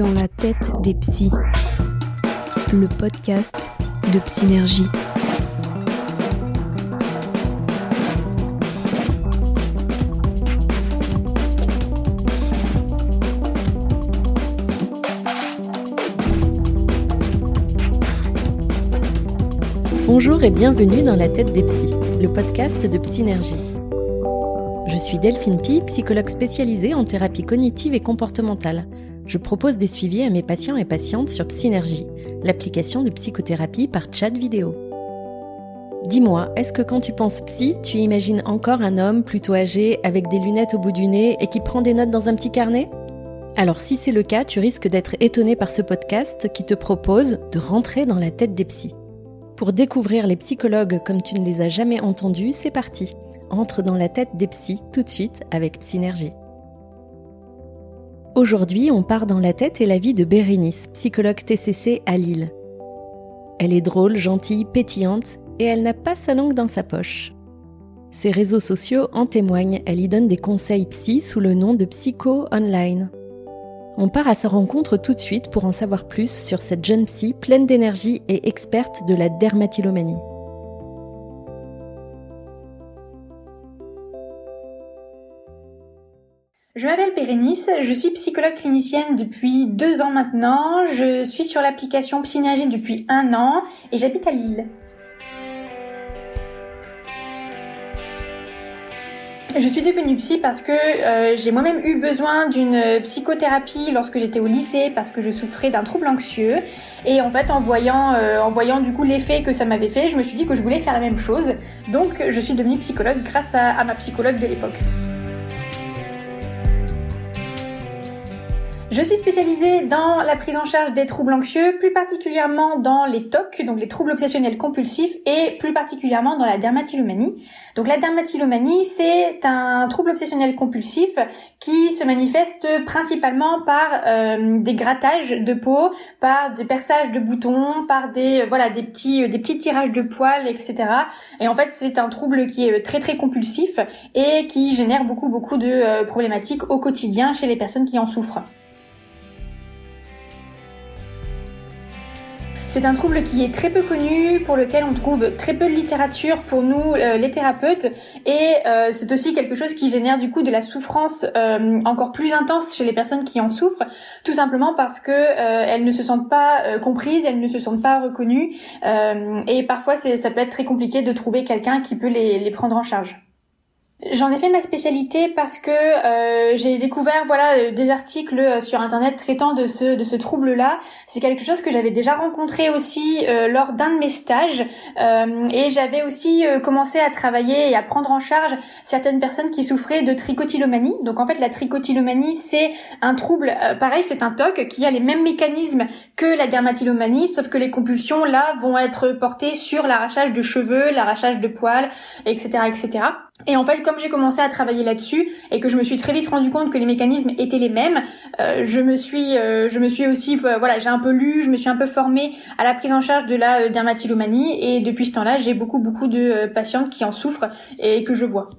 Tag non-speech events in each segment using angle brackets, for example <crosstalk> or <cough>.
Dans la tête des psys, le podcast de Psynergie. Bonjour et bienvenue dans La tête des psys, le podcast de Psynergie. Je suis Delphine Pi, psychologue spécialisée en thérapie cognitive et comportementale. Je propose des suivis à mes patients et patientes sur Psynergie, l'application de psychothérapie par chat vidéo. Dis-moi, est-ce que quand tu penses psy, tu imagines encore un homme plutôt âgé avec des lunettes au bout du nez et qui prend des notes dans un petit carnet? Alors si c'est le cas, tu risques d'être étonné par ce podcast qui te propose de rentrer dans la tête des psys. Pour découvrir les psychologues comme tu ne les as jamais entendus, c'est parti. Entre dans la tête des psys tout de suite avec Synergie. Aujourd'hui, on part dans la tête et la vie de Bérénice, psychologue TCC à Lille. Elle est drôle, gentille, pétillante et elle n'a pas sa langue dans sa poche. Ses réseaux sociaux en témoignent, elle y donne des conseils psy sous le nom de Psycho Online. On part à sa rencontre tout de suite pour en savoir plus sur cette jeune psy pleine d'énergie et experte de la dermatillomanie. Je m'appelle Pérénice, je suis psychologue clinicienne depuis deux ans maintenant, je suis sur l'application Psynergie depuis un an et j'habite à Lille. Je suis devenue psy parce que euh, j'ai moi-même eu besoin d'une psychothérapie lorsque j'étais au lycée parce que je souffrais d'un trouble anxieux et en fait en voyant euh, en voyant du coup l'effet que ça m'avait fait, je me suis dit que je voulais faire la même chose. Donc je suis devenue psychologue grâce à ma psychologue de l'époque. Je suis spécialisée dans la prise en charge des troubles anxieux, plus particulièrement dans les TOC, donc les troubles obsessionnels compulsifs, et plus particulièrement dans la dermatillomanie. Donc la dermatillomanie, c'est un trouble obsessionnel compulsif qui se manifeste principalement par euh, des grattages de peau, par des perçages de boutons, par des voilà des petits des petits tirages de poils, etc. Et en fait, c'est un trouble qui est très très compulsif et qui génère beaucoup beaucoup de euh, problématiques au quotidien chez les personnes qui en souffrent. C'est un trouble qui est très peu connu, pour lequel on trouve très peu de littérature pour nous, euh, les thérapeutes, et euh, c'est aussi quelque chose qui génère du coup de la souffrance euh, encore plus intense chez les personnes qui en souffrent, tout simplement parce que elles ne se sentent pas comprises, elles ne se sentent pas reconnues, et parfois ça peut être très compliqué de trouver quelqu'un qui peut les prendre en charge. J'en ai fait ma spécialité parce que euh, j'ai découvert voilà euh, des articles euh, sur internet traitant de ce de ce trouble là. C'est quelque chose que j'avais déjà rencontré aussi lors d'un de mes stages et j'avais aussi commencé à travailler et à prendre en charge certaines personnes qui souffraient de trichotillomanie. Donc en fait la trichotillomanie c'est un trouble pareil c'est un TOC qui a les mêmes mécanismes que la dermatillomanie sauf que les compulsions là vont être portées sur l'arrachage de cheveux, l'arrachage de poils, etc etc. Et en fait, comme j'ai commencé à travailler là-dessus et que je me suis très vite rendu compte que les mécanismes étaient les mêmes, euh, je me suis, euh, je me suis aussi, voilà, j'ai un peu lu, je me suis un peu formée à la prise en charge de la euh, dermatillomanie et depuis ce temps-là, j'ai beaucoup beaucoup de patientes qui en souffrent et que je vois.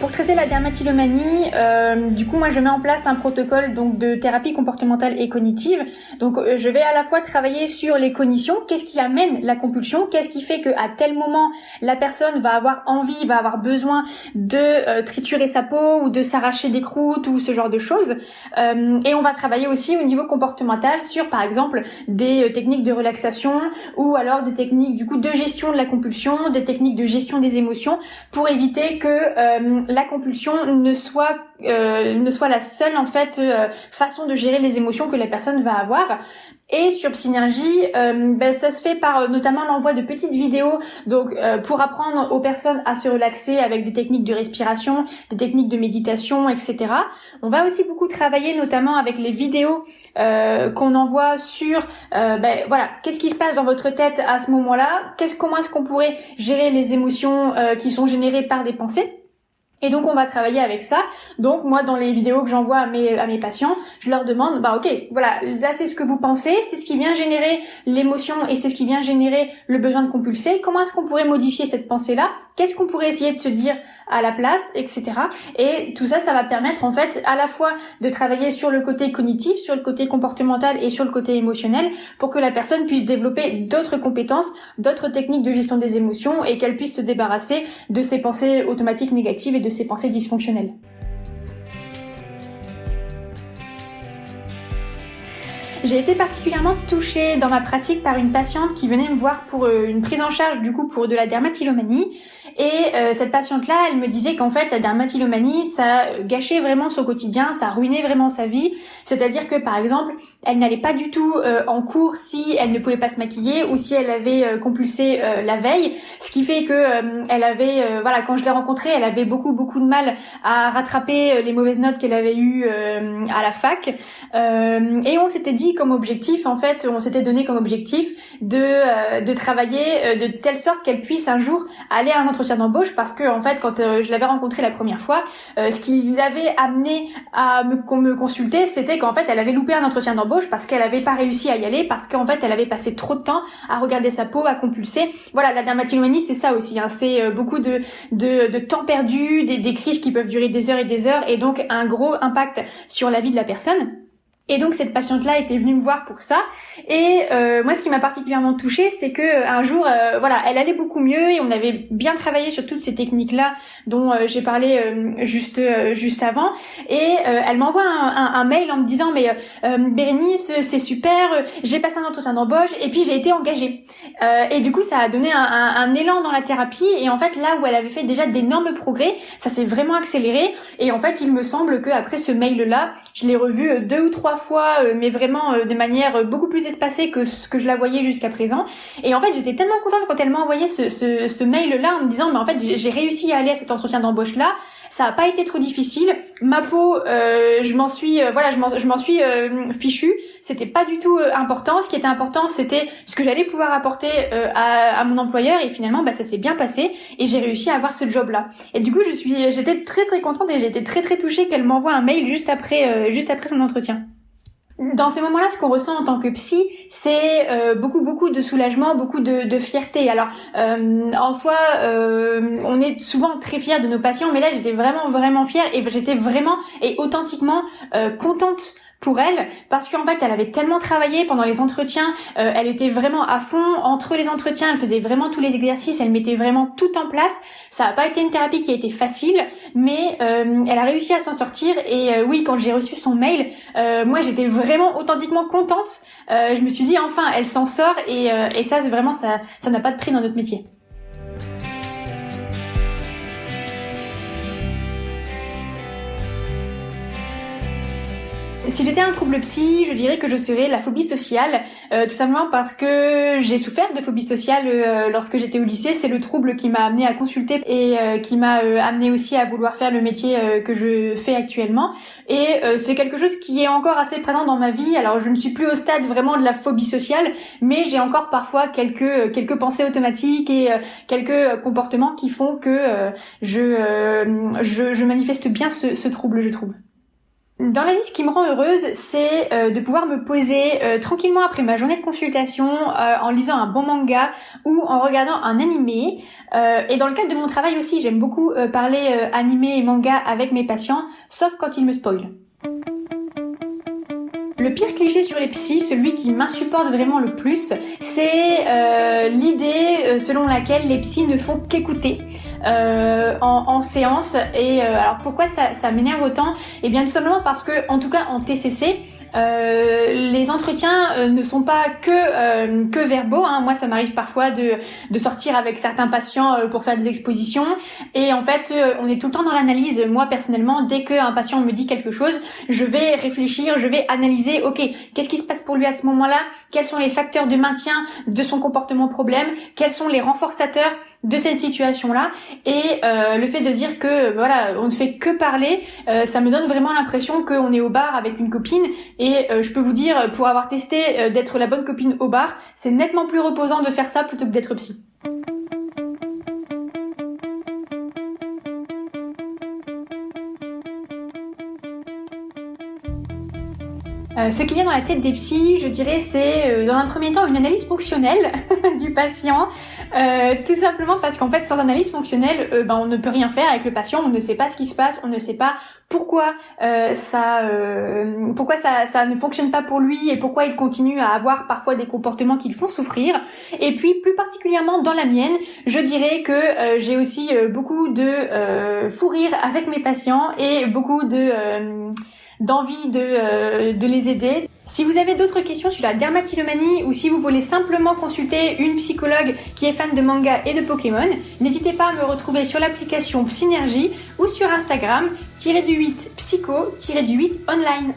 Pour traiter la dermatillomanie, euh, du coup, moi, je mets en place un protocole donc de thérapie comportementale et cognitive. Donc, euh, je vais à la fois travailler sur les cognitions, qu'est-ce qui amène la compulsion, qu'est-ce qui fait que à tel moment la personne va avoir envie, va avoir besoin de euh, triturer sa peau ou de s'arracher des croûtes ou ce genre de choses? et on va travailler aussi au niveau comportemental sur, par exemple, des techniques de relaxation ou alors des techniques du coup de gestion de la compulsion, des techniques de gestion des émotions pour éviter que la compulsion ne soit euh, ne soit la seule en fait euh, façon de gérer les émotions que la personne va avoir. Et sur Synergie, euh, ben, ça se fait par notamment l'envoi de petites vidéos, donc pour apprendre aux personnes à se relaxer avec des techniques de respiration, des techniques de méditation, etc. On va aussi beaucoup travailler notamment avec les vidéos qu'on envoie sur, ben, voilà, qu'est-ce qui se passe dans votre tête à ce moment-là, qu'est-ce comment est-ce qu'on pourrait gérer les émotions qui sont générées par des pensées? Et donc on va travailler avec ça. Donc moi dans les vidéos que j'envoie à mes à mes patients, je leur demande bah OK, voilà, là c'est ce que vous pensez, c'est ce qui vient générer l'émotion et c'est ce qui vient générer le besoin de compulser. Comment est-ce qu'on pourrait modifier cette pensée-là qu'est-ce qu'on pourrait essayer de se dire à la place, etc. Et tout ça, ça va permettre en fait à la fois de travailler sur le côté cognitif, sur le côté comportemental et sur le côté émotionnel pour que la personne puisse développer d'autres compétences, d'autres techniques de gestion des émotions et qu'elle puisse se débarrasser de ses pensées automatiques négatives et de ses pensées dysfonctionnelles. J'ai été particulièrement touchée dans ma pratique par une patiente qui venait me voir pour euh, une prise en charge du coup pour de la dermatillomanie et euh, cette patiente-là, elle me disait qu'en fait, la dermatillomanie, ça gâchait vraiment son quotidien, ça ruinait vraiment sa vie. C'est-à-dire que, par exemple, elle n'allait pas du tout euh, en cours si elle ne pouvait pas se maquiller ou si elle avait euh, compulsé la veille. Ce qui fait que elle avait, voilà, quand je l'ai rencontrée, elle avait beaucoup beaucoup de mal à rattraper les mauvaises notes qu'elle avait eues à la fac. et on s'était dit comme objectif, en fait, on s'était donné comme objectif de de travailler de telle sorte qu'elle puisse un jour aller à un entretien d'embauche parce que en fait quand euh, je l'avais rencontrée la première fois, euh, ce qui l'avait amené à me, me consulter, c'était qu'en fait elle avait loupé un entretien d'embauche parce qu'elle avait pas réussi à y aller parce qu'en fait elle avait passé trop de temps à regarder sa peau, à compulser. Voilà, la dermatillomanie c'est ça aussi, hein. c'est euh, beaucoup de, de, de, temps perdu, des, des crises qui peuvent durer des heures et des heures et donc un gros impact sur la vie de la personne. Et donc cette patiente-là était venue me voir pour ça. Et euh, moi, ce qui m'a particulièrement touchée, c'est que euh, un jour, euh, voilà, elle allait beaucoup mieux et on avait bien travaillé sur toutes ces techniques-là dont j'ai parlé juste juste avant. Et elle m'envoie un, un, mail en me disant mais Bérénice, c'est super, j'ai passé un entretien d'embauche et puis j'ai été engagée. et du coup, ça a donné un, un, élan dans la thérapie. Et en fait, là où elle avait fait déjà d'énormes progrès, ça s'est vraiment accéléré. Et en fait, il me semble que après ce mail-là, je l'ai revu deux ou trois fois, euh, mais vraiment euh, de manière euh, beaucoup plus espacée que ce que je la voyais jusqu'à présent. Et en fait, j'étais tellement contente quand elle m'a envoyé ce, ce, ce mail-là en me disant, mais en fait, j'ai réussi à aller à cet entretien d'embauche-là. Ça a pas été trop difficile. Ma peau, euh, je m'en suis, voilà, je m'en suis euh, fichue. C'était pas du tout important. Ce qui était important, c'était ce que j'allais pouvoir apporter à, à, mon employeur. Et finalement, bah, ça s'est bien passé et j'ai réussi à avoir ce job-là. Et du coup, je suis, j'étais très très contente et j'étais très très touchée qu'elle m'envoie un mail juste après, juste après son entretien. Dans ces moments-là, ce qu'on ressent en tant que psy, c'est euh, beaucoup beaucoup de soulagement, beaucoup de, fierté. Alors, euh, en soi, euh, on est souvent très fiers de nos patients, mais là, j'étais vraiment vraiment fière et j'étais vraiment et authentiquement contente pour elle parce qu'en fait elle avait tellement travaillé pendant les entretiens, euh, elle était vraiment à fond entre les entretiens, elle faisait vraiment tous les exercices, elle mettait vraiment tout en place. Ça n'a pas été une thérapie qui a été facile, mais euh, elle a réussi à s'en sortir et euh, oui quand j'ai reçu son mail, moi j'étais vraiment authentiquement contente. je me suis dit enfin elle s'en sort et, et ça c'est vraiment ça ça n'a pas de prix dans notre métier. Si j'étais un trouble psy, je dirais que je serais la phobie sociale, euh, tout simplement parce que j'ai souffert de phobie sociale euh, lorsque j'étais au lycée. C'est le trouble qui m'a amené à consulter et euh, qui m'a amené aussi à vouloir faire le métier que je fais actuellement. Et c'est quelque chose qui est encore assez présent dans ma vie. Alors je ne suis plus au stade vraiment de la phobie sociale, mais j'ai encore parfois quelques quelques pensées automatiques et quelques comportements qui font que je, je, je manifeste bien ce, ce trouble, je trouve. Dans la vie, ce qui me rend heureuse, c'est euh, de pouvoir me poser euh, tranquillement après ma journée de consultation euh, en lisant un bon manga ou en regardant un animé. et dans le cadre de mon travail aussi, j'aime beaucoup parler animé et manga avec mes patients, sauf quand ils me spoilent. Le pire cliché sur les psys, celui qui m'insupporte vraiment le plus, c'est euh, l'idée euh, selon laquelle les psys ne font qu'écouter euh, en, séance. Et alors pourquoi ça, ça m'énerve autant? Eh bien tout simplement parce que, en tout cas en TCC, euh, les entretiens euh, ne sont pas que euh, que verbaux. Hein. Moi, ça m'arrive parfois de de sortir avec certains patients pour faire des expositions. Et en fait, on est tout le temps dans l'analyse. Moi, personnellement, dès qu'un patient me dit quelque chose, je vais réfléchir, je vais analyser. Ok, qu'est-ce qui se passe pour lui à ce moment-là? Quels sont les facteurs de maintien de son comportement problème? Quels sont les renforçateurs de cette situation-là? Et le fait de dire que voilà, on ne fait que parler, ça me donne vraiment l'impression qu'on est au bar avec une copine et euh, je peux vous dire, pour avoir testé euh, d'être la bonne copine au bar, c'est nettement plus reposant de faire ça plutôt que d'être psy. Euh, ce qui vient dans la tête des psys, je dirais, c'est dans un premier temps une analyse fonctionnelle <laughs> du patient, tout simplement parce qu'en fait, sans analyse fonctionnelle, ben, on ne peut rien faire avec le patient, on ne sait pas ce qui se passe, on ne sait pas pourquoi ça, pourquoi ça, ça ne fonctionne pas pour lui et pourquoi il continue à avoir parfois des comportements qui le font souffrir. Et puis, plus particulièrement dans la mienne, je dirais que j'ai aussi beaucoup de fou rire avec mes patients et beaucoup de d'envie de, euh, de les aider. Si vous avez d'autres questions sur la dermatillomanie ou si vous voulez simplement consulter une psychologue qui est fan de manga et de Pokémon, n'hésitez pas à me retrouver sur l'application Synergie ou sur Instagram, tiré du 8 psycho, tiré du 8 online.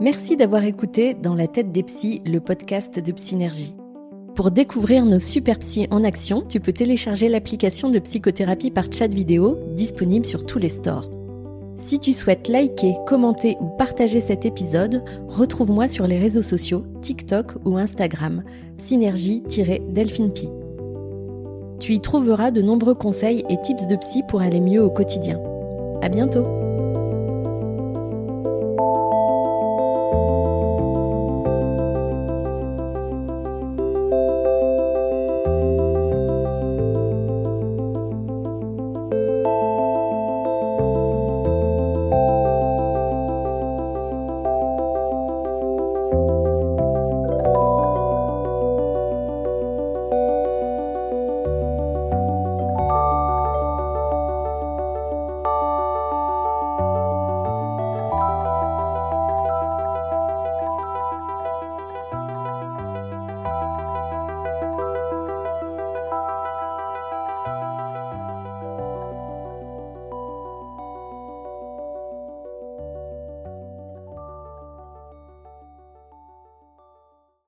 Merci d'avoir écouté Dans la tête des psys, le podcast de Psynergie. Pour découvrir nos super psys en action, tu peux télécharger l'application de psychothérapie par chat vidéo disponible sur tous les stores. Si tu souhaites liker, commenter ou partager cet épisode, retrouve-moi sur les réseaux sociaux TikTok ou Instagram, synergie-delphinepi. Tu y trouveras de nombreux conseils et tips de psy pour aller mieux au quotidien. À bientôt!